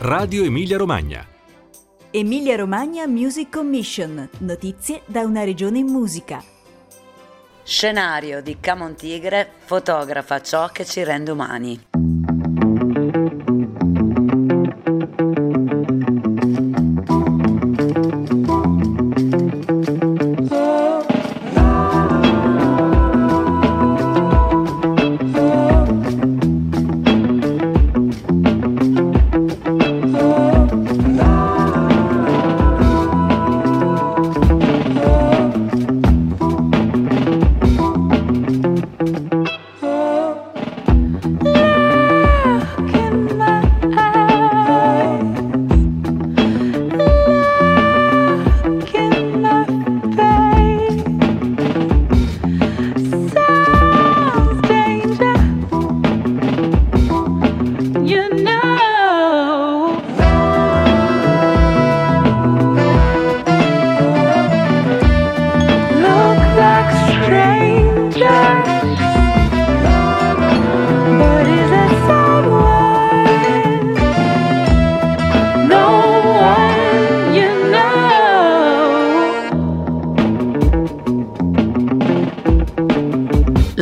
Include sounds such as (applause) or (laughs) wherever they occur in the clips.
Radio Emilia Romagna. Emilia Romagna Music Commission. Notizie da una regione in musica. Scenario di Camon Tigre fotografa ciò che ci rende umani.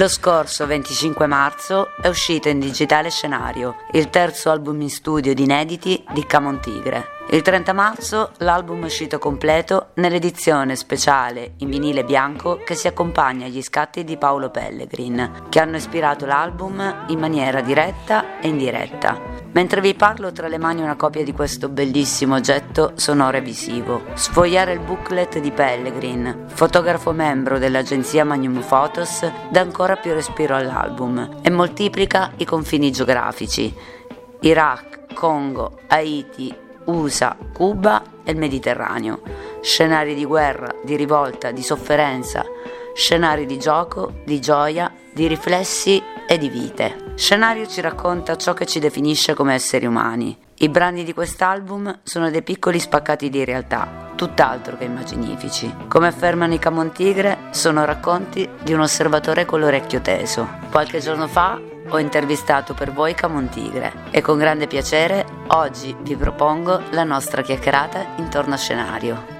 Lo scorso 25 marzo è uscito in digitale scenario il terzo album in studio di inediti di Camon Tigre. Il 30 marzo l'album è uscito completo nell'edizione speciale in vinile bianco che si accompagna agli scatti di Paolo Pellegrin, che hanno ispirato l'album in maniera diretta e indiretta. Mentre vi parlo tra le mani una copia di questo bellissimo oggetto sonoro e visivo. Sfogliare il booklet di Pellegrin, fotografo membro dell'agenzia Magnum Photos, dà ancora più respiro all'album e moltiplica i confini geografici. Iraq, Congo, Haiti, USA, Cuba e il Mediterraneo. Scenari di guerra, di rivolta, di sofferenza, scenari di gioco, di gioia, di riflessi e di vite. Scenario ci racconta ciò che ci definisce come esseri umani. I brani di quest'album sono dei piccoli spaccati di realtà, tutt'altro che immaginifici. Come affermano i Camontigre, sono racconti di un osservatore con l'orecchio teso. Qualche giorno fa ho intervistato per voi Camontigre e con grande piacere oggi vi propongo la nostra chiacchierata intorno a scenario.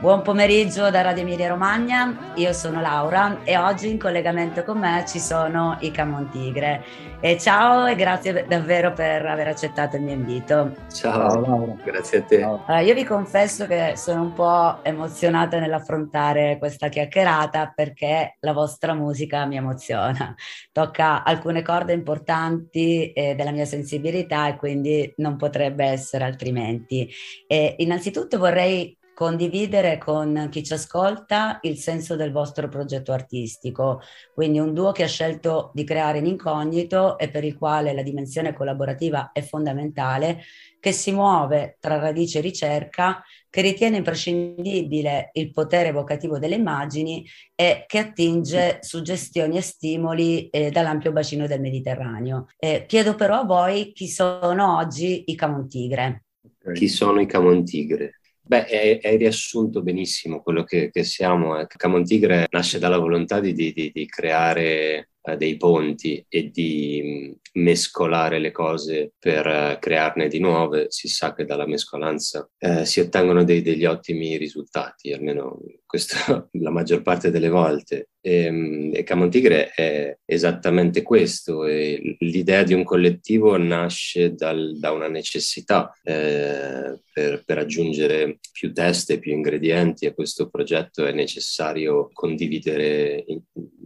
Buon pomeriggio da Radio Emilia Romagna, io sono Laura e oggi in collegamento con me ci sono i Camontigre. E ciao e grazie davvero per aver accettato il mio invito. Ciao, Laura, grazie a te. Allora, io vi confesso che sono un po' emozionata nell'affrontare questa chiacchierata perché la vostra musica mi emoziona. Tocca alcune corde importanti eh, della mia sensibilità e quindi non potrebbe essere altrimenti. E innanzitutto vorrei condividere con chi ci ascolta il senso del vostro progetto artistico, quindi un duo che ha scelto di creare in incognito e per il quale la dimensione collaborativa è fondamentale, che si muove tra radice e ricerca, che ritiene imprescindibile il potere evocativo delle immagini e che attinge suggestioni e stimoli eh, dall'ampio bacino del Mediterraneo. Eh, chiedo però a voi chi sono oggi i Camontigre. Chi sono i Camontigre? Beh, hai riassunto benissimo quello che, che siamo. Eh. Camon Tigre nasce dalla volontà di, di, di creare eh, dei ponti e di mm, mescolare le cose per eh, crearne di nuove. Si sa che dalla mescolanza eh, si ottengono dei, degli ottimi risultati, almeno questo (laughs) la maggior parte delle volte. E, ehm, e Camon Tigre è esattamente questo. E l'idea di un collettivo nasce dal, da una necessità eh, per, per, aggiungere più teste, più ingredienti a questo progetto è necessario condividere in,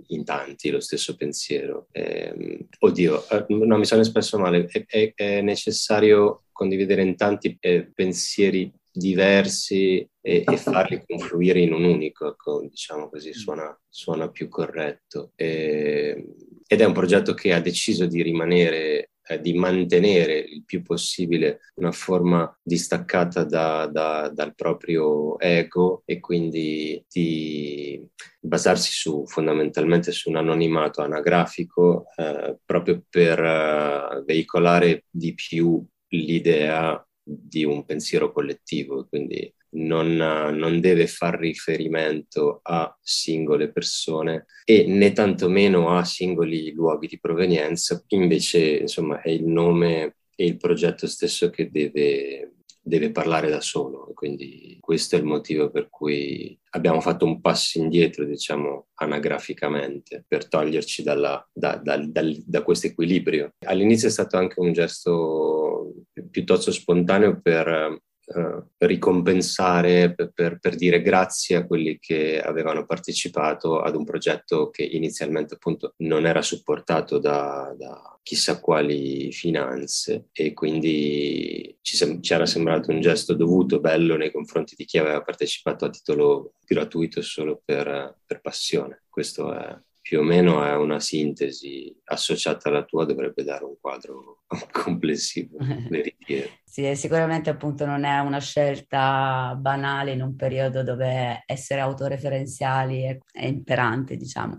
in tanti lo stesso pensiero. Eh, oddio, non mi sono espresso male, è, è, è necessario condividere in tanti eh, pensieri diversi e, e, farli confluire in un unico, ecco, diciamo così, suona, suona più corretto. E, ed è un progetto che ha deciso di rimanere, eh, di mantenere il più possibile una forma distaccata da, da, dal proprio ego e quindi di basarsi su, fondamentalmente su un anonimato anagrafico eh, proprio per eh, veicolare di più l'idea di un pensiero collettivo, quindi non, non, deve far riferimento a singole persone e né tantomeno a singoli luoghi di provenienza, invece insomma è il nome e il progetto stesso che deve deve parlare da solo. Quindi questo è il motivo per cui abbiamo fatto un passo indietro, diciamo, anagraficamente, per toglierci dalla, da, da, da, da, questo equilibrio. All'inizio è stato anche un gesto piuttosto spontaneo per ricompensare, per, per, per, dire grazie a quelli che avevano partecipato ad un progetto che inizialmente appunto non era supportato da, da chissà quali finanze e quindi ci, sem- ci, era sembrato un gesto dovuto, bello nei confronti di chi aveva partecipato a titolo gratuito solo per, per passione. Questo è più o meno è una sintesi associata alla tua, dovrebbe dare un quadro (laughs) complessivo, (laughs) sì, sicuramente appunto non è una scelta banale in un periodo dove essere autoreferenziali è, è imperante, diciamo.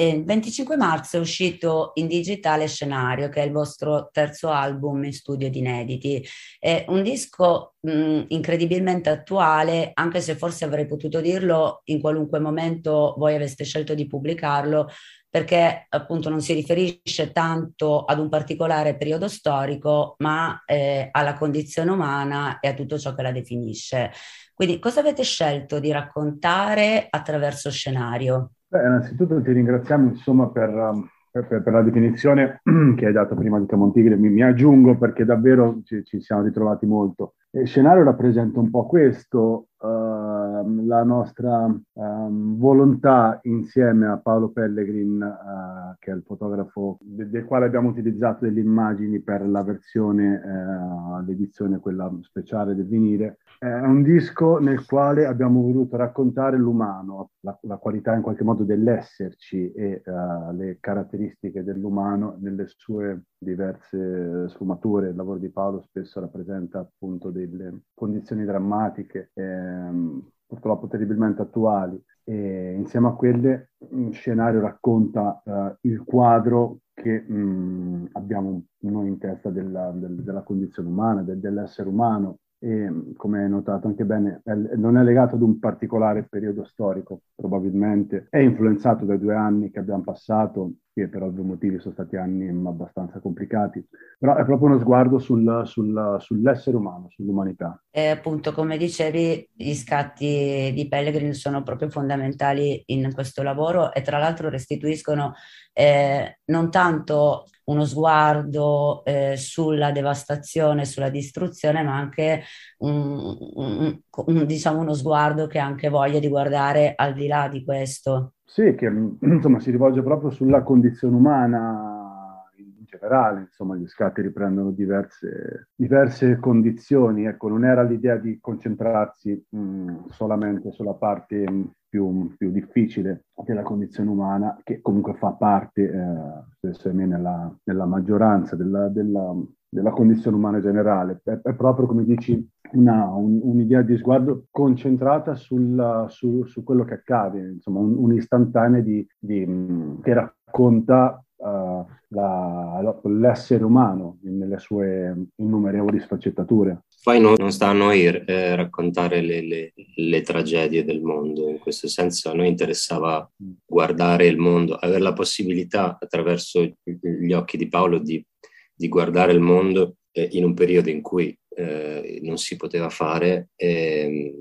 Mm il 25 marzo è uscito in digitale Scenario, che è il vostro terzo album in studio di inediti. È un disco mh, incredibilmente attuale, anche se forse avrei potuto dirlo in qualunque momento voi aveste scelto di pubblicarlo, perché appunto non si riferisce tanto ad un particolare periodo storico, ma eh, alla condizione umana e a tutto ciò che la definisce. Quindi cosa avete scelto di raccontare attraverso scenario? Beh, innanzitutto ti ringraziamo insomma, per, um, per, per, la definizione (clears throat) che hai dato prima di Camontigre, mi, mi aggiungo perché davvero ci, ci siamo ritrovati molto. Il scenario rappresenta un po' questo, uh, la nostra um, volontà insieme a Paolo Pellegrin, uh, che è il fotografo de- del quale abbiamo utilizzato delle immagini per la versione, uh, l'edizione quella speciale del vinile, è un disco nel quale abbiamo voluto raccontare l'umano, la, la qualità in qualche modo dell'esserci e uh, le caratteristiche dell'umano nelle sue diverse sfumature. Il lavoro di Paolo spesso rappresenta appunto delle condizioni drammatiche, ehm, purtroppo terribilmente attuali. E insieme a quelle, un scenario racconta uh, il quadro che mh, mm, abbiamo noi in testa della, del, della condizione umana, del, dell'essere umano, e come hai notato anche bene, non è legato ad un particolare periodo storico, probabilmente è influenzato dai due anni che abbiamo passato, che per ovvi motivi sono stati anni abbastanza complicati, però è proprio uno sguardo sul, sul, sull'essere umano, sull'umanità. E appunto, come dicevi, gli scatti di Pellegrin sono proprio fondamentali in questo lavoro e tra l'altro restituiscono eh, non tanto uno sguardo eh, sulla devastazione, sulla distruzione, ma anche un, un, un, diciamo uno sguardo che ha anche voglia di guardare al di là di questo. Sì, che (clears throat) insomma si rivolge proprio sulla condizione umana in generale, insomma gli scatti riprendono diverse, diverse condizioni, ecco, non era l'idea di concentrarsi mh, solamente sulla parte mh, più, più, difficile della condizione umana, che comunque fa parte, eh, spesso nella, nella maggioranza della, della, della, condizione umana generale. È, è proprio, come dici, una, un, un'idea di sguardo concentrata sul, su, su, quello che accade, insomma, un, un'istantanea di, di, che racconta la, l'essere umano nelle sue innumerevoli sfaccettature. Poi non, non sta a noi eh, raccontare le, le, le, tragedie del mondo, in questo senso a noi interessava guardare il mondo, avere la possibilità attraverso gli occhi di Paolo di, di guardare il mondo eh, in un periodo in cui eh, non si poteva fare eh,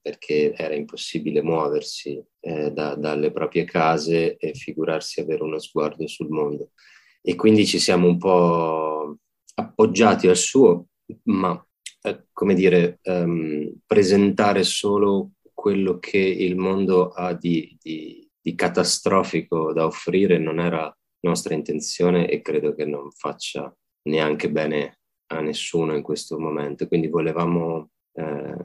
perché era impossibile muoversi eh, da, dalle proprie case e figurarsi avere uno sguardo sul mondo. E quindi ci siamo un po' appoggiati al suo, ma eh, come dire, um, presentare solo quello che il mondo ha di, di, di catastrofico da offrire non era nostra intenzione e credo che non faccia neanche bene a nessuno in questo momento, quindi volevamo eh,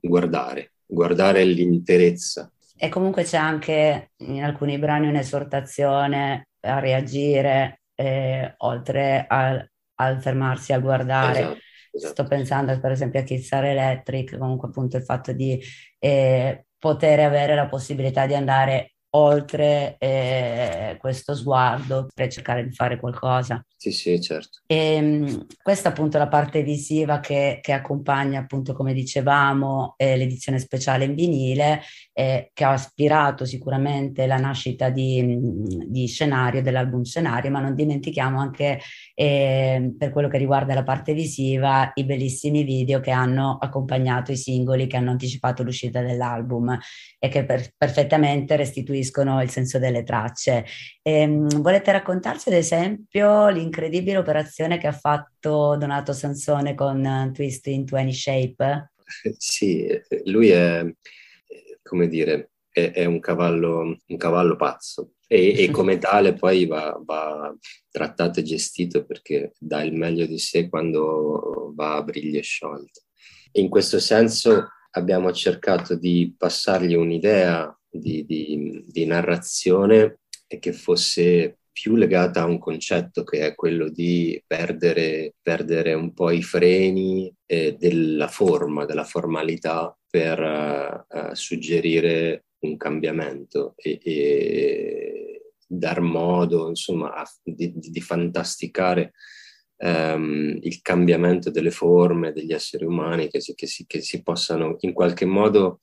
guardare, guardare l'interezza. E comunque c'è anche in alcuni brani un'esortazione a reagire, eh, oltre al, al, fermarsi a guardare. Esatto, esatto. Sto pensando per esempio a Kizzare Electric, comunque appunto il fatto di eh, poter avere la possibilità di andare oltre eh, questo sguardo per cercare di fare qualcosa. Sì, sì, certo. E, ehm, questa appunto è la parte visiva che, che accompagna appunto, come dicevamo, eh, l'edizione speciale in vinile, eh, che ha ispirato sicuramente la nascita di, di, scenario, dell'album scenario, ma non dimentichiamo anche eh, per quello che riguarda la parte visiva i bellissimi video che hanno accompagnato i singoli che hanno anticipato l'uscita dell'album e che per, perfettamente restituiscono il senso delle tracce. Ehm, volete raccontarci ad esempio l'incredibile operazione che ha fatto Donato Sansone con uh, Twist in 20 Shape? (laughs) Sì, lui è, come dire, è, è un, cavallo, un cavallo pazzo e, e, (laughs) come tale poi va, va, trattato e gestito perché dà il meglio di sé quando va a briglie sciolte. In questo senso abbiamo cercato di passargli un'idea di, di, di narrazione che fosse più legata a un concetto che è quello di perdere, perdere un po' i freni eh, della forma, della formalità per uh, suggerire un cambiamento e, e dar modo, insomma, a, di, di, fantasticare um, il cambiamento delle forme degli esseri umani che si, che si, che si possano in qualche modo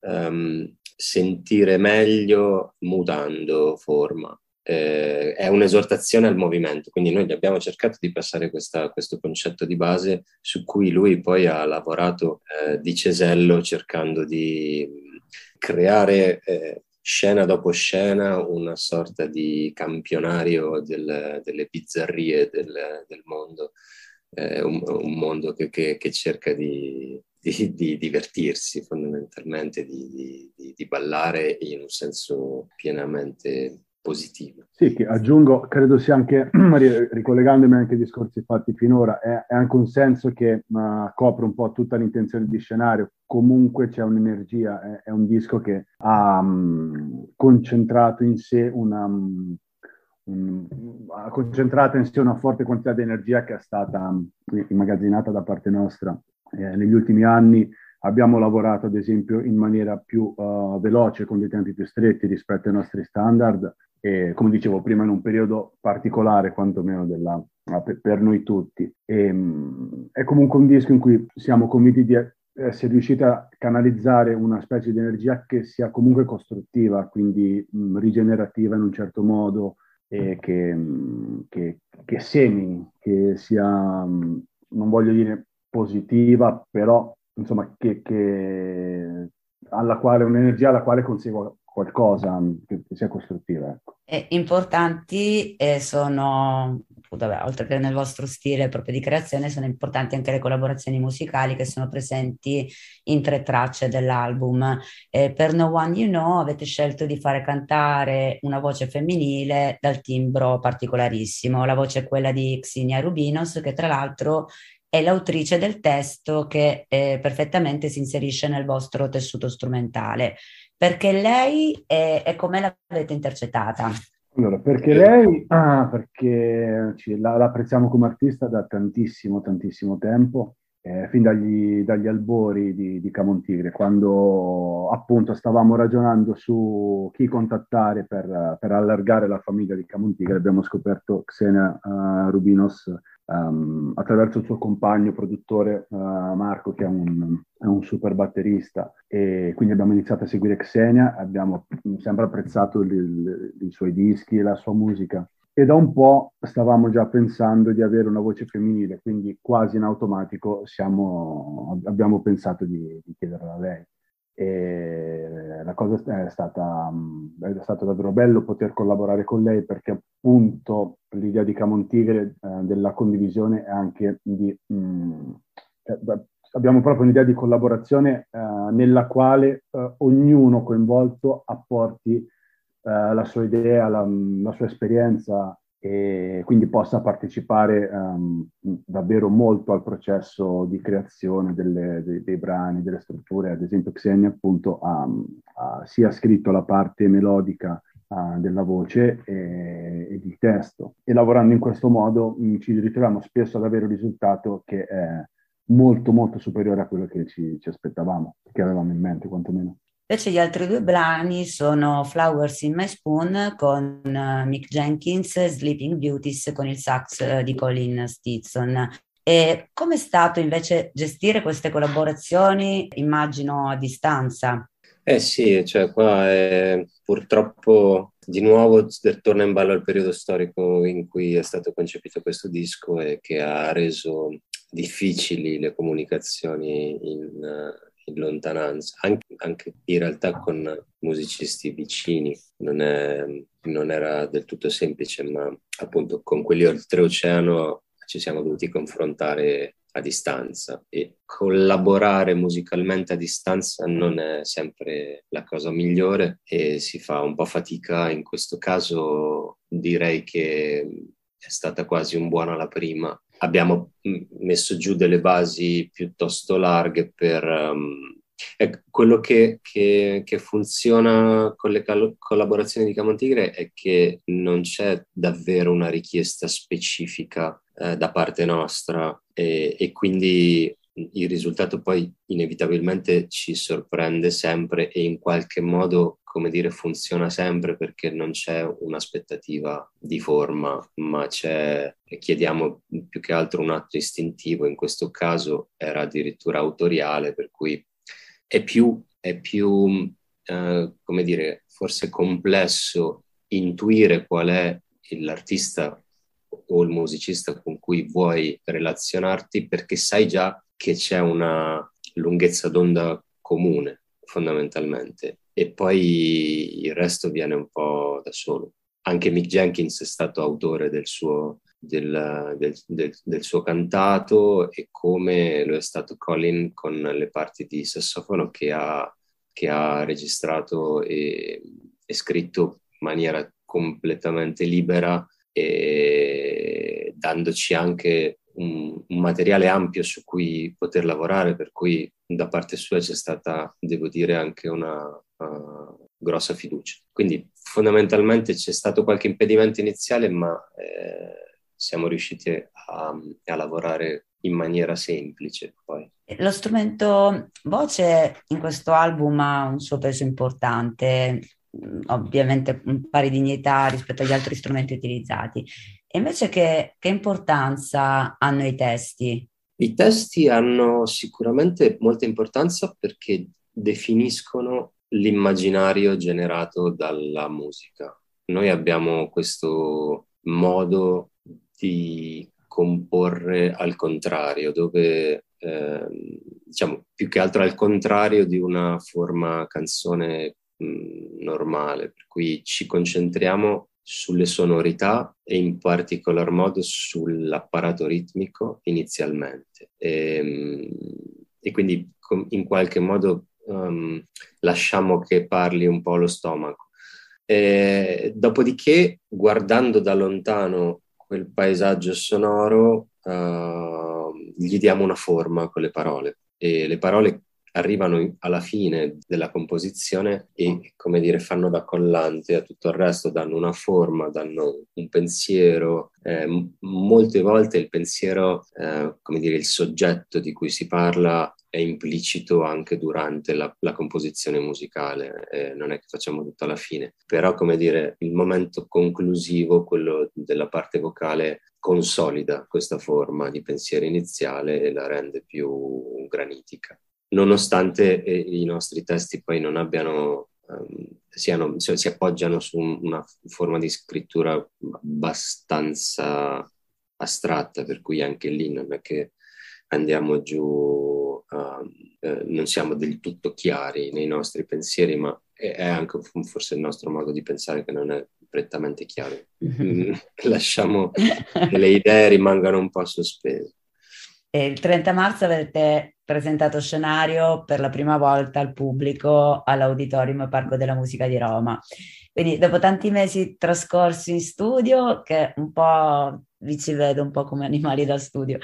um, sentire meglio mutando forma. Eh, è un'esortazione al movimento, quindi noi abbiamo cercato di passare questa, questo concetto di base su cui lui poi ha lavorato eh, di cesello cercando di creare eh, scena dopo scena una sorta di campionario del, delle bizzarrie del, del mondo, eh, un, un, mondo che, che, che cerca di, di, di, divertirsi fondamentalmente, di, di, ballare in un senso pienamente positive. Sì, che aggiungo, credo sia anche, (clears throat) ricollegandomi anche ai discorsi fatti finora, è, è anche un senso che uh, copre un po' tutta l'intenzione di scenario. Comunque c'è un'energia, è, è un disco che ha um, concentrato in sé una... Um, ha concentrato in sé una forte quantità di energia che è stata um, immagazzinata da parte nostra eh, negli ultimi anni abbiamo lavorato ad esempio in maniera più uh, veloce con dei tempi più stretti rispetto ai nostri standard e come dicevo prima in un periodo particolare quantomeno della, per noi tutti. E, um, è comunque un disco in cui siamo convinti di essere riusciti a canalizzare una specie di energia che sia comunque costruttiva, quindi um, rigenerativa in un certo modo, e che, um, che, che semini, che sia, non voglio dire positiva, però insomma che, che alla quale un'energia alla quale consegua qualcosa che sia costruttiva. Ecco. E importanti eh, sono, vabbè, oltre che nel vostro stile proprio di creazione, sono importanti anche le collaborazioni musicali che sono presenti in tre tracce dell'album. Eh, per No One You Know avete scelto di fare cantare una voce femminile dal timbro particolarissimo. La voce è quella di Xinia Rubinos, che tra l'altro è l'autrice del testo che eh, perfettamente si inserisce nel vostro tessuto strumentale perché lei è, è come l'avete intercettata? Allora, perché lei, ah, perché la, la, apprezziamo come artista da tantissimo, tantissimo tempo, eh, fin dagli, dagli albori di, di Camontigre, quando appunto stavamo ragionando su chi contattare per, per allargare la famiglia di Camontigre, abbiamo scoperto Xenia uh, Rubinos um, attraverso il suo compagno produttore uh, Marco, che è un, è un, super batterista. E quindi abbiamo iniziato a seguire Xenia, abbiamo sempre apprezzato il, il, i suoi dischi e la sua musica. E da un po' stavamo già pensando di avere una voce femminile, quindi quasi in automatico siamo, abbiamo pensato di, di chiederla a lei. E la cosa è stata, è stato davvero bello poter collaborare con lei perché appunto l'idea di Camontigre eh, della condivisione è anche di... Mh, cioè, abbiamo proprio un'idea di collaborazione eh, nella quale eh, ognuno coinvolto apporti eh, la sua idea, la, la sua esperienza, e quindi possa partecipare um, davvero molto al processo di creazione delle, dei, dei, brani, delle strutture. Ad esempio Xenia appunto ha, ha sia scritto la parte melodica uh, della voce e, e, di testo e lavorando in questo modo mh, mm, ci ritroviamo spesso ad avere un risultato che è molto molto superiore a quello che ci, ci aspettavamo, che avevamo in mente quantomeno. Invece gli altri due brani sono Flowers in My Spoon con uh, Mick Jenkins e Sleeping Beauties con il sax uh, di Colin Stinson. E come è stato invece gestire queste collaborazioni, immagino a distanza? Eh sì, cioè qua è, purtroppo di nuovo torna in ballo il periodo storico in cui è stato concepito questo disco e che ha reso difficili le comunicazioni in, in lontananza, anche, anche, in realtà con musicisti vicini. Non, è, non era del tutto semplice, ma appunto con quelli oltreoceano ci siamo dovuti confrontare a distanza e collaborare musicalmente a distanza non è sempre la cosa migliore e si fa un po' fatica. In questo caso direi che è stata quasi un buono alla prima. Abbiamo messo giù delle basi piuttosto larghe per um, quello che, che, che, funziona con le cal- collaborazioni di Camontigre è che non c'è davvero una richiesta specifica eh, da parte nostra e, e quindi il risultato poi inevitabilmente ci sorprende sempre e in qualche modo, come dire, funziona sempre perché non c'è un'aspettativa di forma, ma c'è, chiediamo più che altro un atto istintivo, in questo caso era addirittura autoriale, per cui è più, è più eh, come dire, forse complesso intuire qual è l'artista o il musicista con cui vuoi relazionarti perché sai già che c'è una lunghezza d'onda comune fondamentalmente e poi il resto viene un po' da solo. Anche Mick Jenkins è stato autore del suo, del, del, del, del, suo cantato e come lo è stato Colin con le parti di sassofono che ha, che ha registrato e, e, scritto in maniera completamente libera e dandoci anche un, un, materiale ampio su cui poter lavorare, per cui da parte sua c'è stata, devo dire, anche una uh, grossa fiducia. Quindi fondamentalmente c'è stato qualche impedimento iniziale, ma eh, siamo riusciti a, a lavorare in maniera semplice poi. Lo strumento voce in questo album ha un suo peso importante, ovviamente pari dignità rispetto agli altri strumenti utilizzati. E invece che, che importanza hanno i testi? I testi hanno sicuramente molta importanza perché definiscono l'immaginario generato dalla musica. Noi abbiamo questo modo di comporre al contrario, dove eh, diciamo più che altro al contrario di una forma canzone mh, normale, per cui ci concentriamo sulle sonorità e in particolar modo sull'apparato ritmico inizialmente. E, ehm, e quindi in qualche modo um, lasciamo che parli un po' lo stomaco. E, dopodiché, guardando da lontano quel paesaggio sonoro, uh, gli diamo una forma con le parole e le parole arrivano alla fine della composizione e, come dire, fanno da collante a tutto il resto, danno una forma, danno un pensiero. Eh, molte volte il pensiero, eh, come dire, il soggetto di cui si parla è implicito anche durante la, la composizione musicale, eh, non è che facciamo tutto alla fine, però come dire, il momento conclusivo, quello della parte vocale, consolida questa forma di pensiero iniziale e la rende più granitica nonostante eh, i nostri testi poi non abbiano, um, siano, si appoggiano su una forma di scrittura abbastanza astratta, per cui anche lì non è che andiamo giù, uh, eh, non siamo del tutto chiari nei nostri pensieri, ma è, è, anche forse il nostro modo di pensare che non è prettamente chiaro. (laughs) Lasciamo che le idee rimangano un po' sospese. E il 30 marzo avete presentato scenario per la prima volta al pubblico all'Auditorium Parco della Musica di Roma. Quindi dopo tanti mesi trascorsi in studio, che un po' vi ci vedo un po' come animali da studio,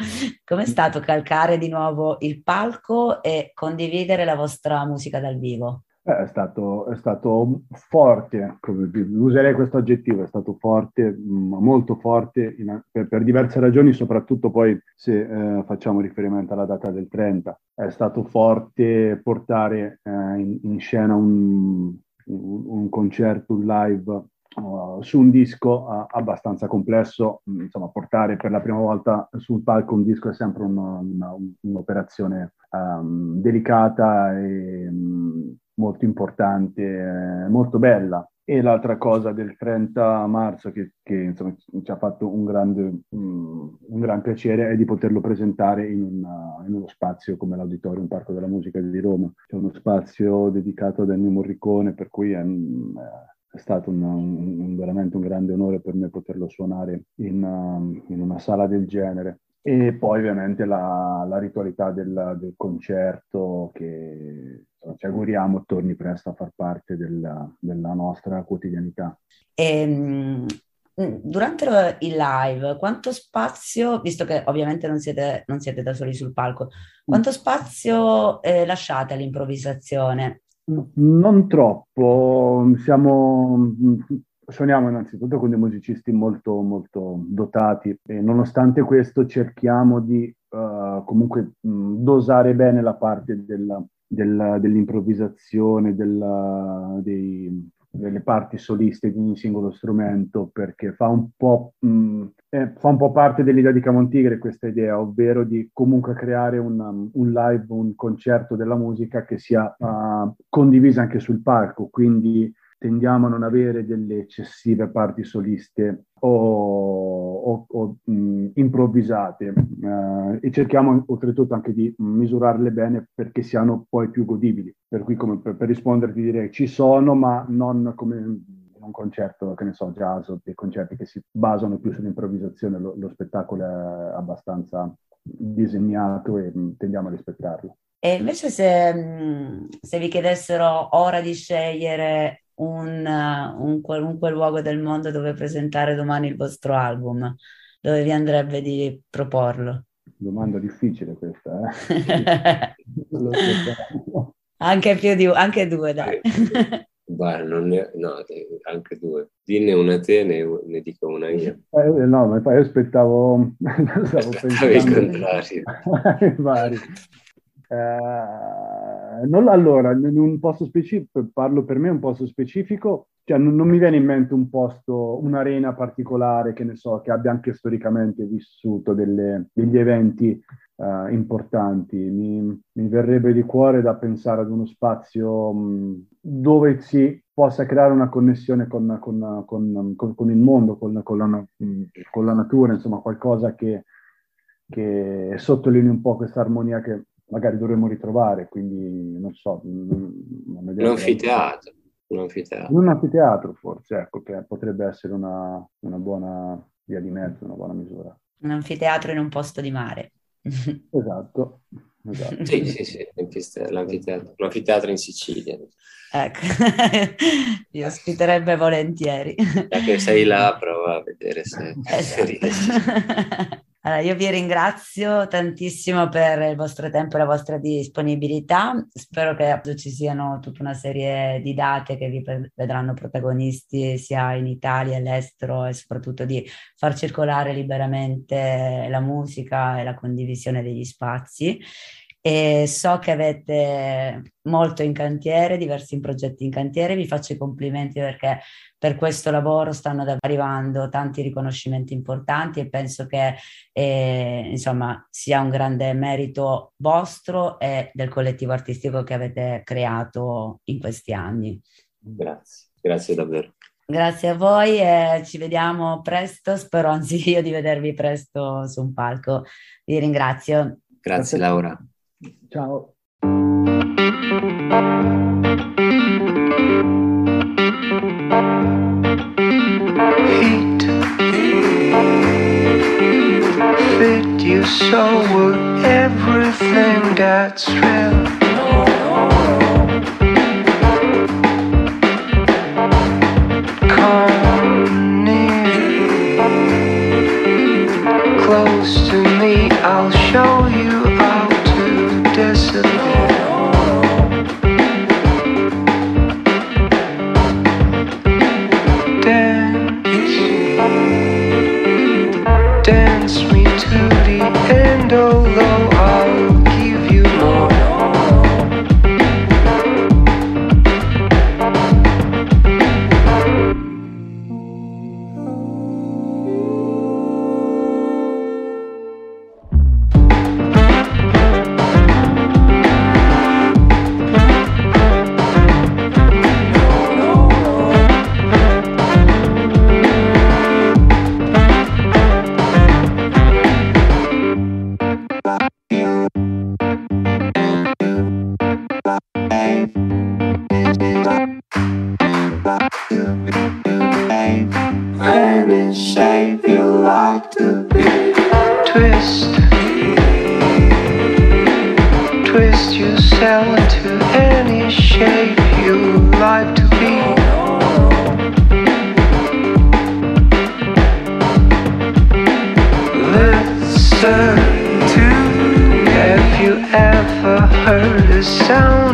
com'è stato calcare di nuovo il palco e condividere la vostra musica dal vivo? Eh, è, stato, è stato forte, userei questo aggettivo, è stato forte, mm, molto forte in, per, per, diverse ragioni, soprattutto poi se eh, facciamo riferimento alla data del 30. È stato forte portare eh, in, in, scena un, un, un concerto, un live Uh, su un disco abbastanza complesso, mm, insomma, portare per la prima volta sul palco un disco è sempre una, una, un'operazione um, delicata e um, molto importante, eh, molto bella. E l'altra cosa del 30 marzo che, che insomma, ci ha fatto un grande, um, un gran piacere è di poterlo presentare in, una, in, uno spazio come l'Auditorium Parco della Musica di Roma. C'è uno spazio dedicato ad Ennio Morricone, per cui è, è stato un, un, veramente un grande onore per me poterlo suonare in, in una sala del genere. E poi ovviamente la, la ritualità del, del, concerto che ci auguriamo torni presto a far parte della, della nostra quotidianità. Ehm, durante il live, quanto spazio, visto che ovviamente non siete, non siete da soli sul palco, quanto spazio eh, lasciate all'improvvisazione? Non troppo, siamo suoniamo innanzitutto con dei musicisti molto, molto dotati e nonostante questo cerchiamo di uh, comunque mh, dosare bene la parte della, della, dell'improvvisazione, della, dei, delle parti soliste di ogni singolo strumento perché fa un po', mh, eh, fa un po parte dell'idea di Camontigre questa idea, ovvero di comunque creare una, un live, un concerto della musica che sia uh, condivisa anche sul palco, quindi tendiamo a non avere delle eccessive parti soliste o, o, o mh, improvvisate eh, e cerchiamo oltretutto anche di misurarle bene perché siano poi più godibili. Per cui come per, per risponderti direi ci sono ma non come un concerto, che ne so, jazz o dei concerti che si basano più sull'improvvisazione, lo, lo spettacolo è abbastanza disegnato e tendiamo a rispettarlo. E invece se, se vi chiedessero ora di scegliere un, un qualunque luogo del mondo dove presentare domani il vostro album, dove vi andrebbe di proporlo? Domanda difficile questa, eh? (laughs) anche più di anche due, dai. Guarda, non ne, no, anche due. Dinne una te, ne, ne dico una io. Eh, no, ma poi aspettavo... (laughs) Stavo Aspettavi pensando... il contrario. (laughs) Vari. Eh, non, allora, in un posto specifico, parlo per me un posto specifico, cioè non, non, mi viene in mente un posto, un'arena particolare che ne so, che abbia anche storicamente vissuto delle, degli eventi uh, importanti. Mi, mi, verrebbe di cuore da pensare ad uno spazio mh, dove si possa creare una connessione con, con, con, con il mondo, con, la, con, la, natura, insomma qualcosa che, che sottolinei un po' questa armonia che magari dovremmo ritrovare, quindi non so. Non un anfiteatro. Un anfiteatro. Un anfiteatro forse, ecco, che potrebbe essere una, una buona via di mezzo, una buona misura. Un anfiteatro in un posto di mare. (laughs) esatto. esatto. Sì, sì, sì, l'anfiteatro, l'anfiteatro in Sicilia. Ecco, (laughs) vi ospiterebbe volentieri. Da che sei là, prova a vedere se... Esatto. (laughs) Allora, io vi ringrazio tantissimo per il vostro tempo e la vostra disponibilità. Spero che ci siano tutta una serie di date che vi vedranno protagonisti sia in Italia, all'estero e soprattutto di far circolare liberamente la musica e la condivisione degli spazi e so che avete molto in cantiere, diversi progetti in cantiere, vi faccio i complimenti perché per questo lavoro stanno arrivando tanti riconoscimenti importanti e penso che eh, insomma sia un grande merito vostro e del collettivo artistico che avete creato in questi anni. Grazie, grazie davvero. Grazie a voi e ci vediamo presto, spero anzi (laughs) io di vedervi presto su un palco. Vi ringrazio. Grazie Laura. Ciao. Fit you so everything that's real.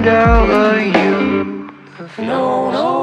down the you No, no.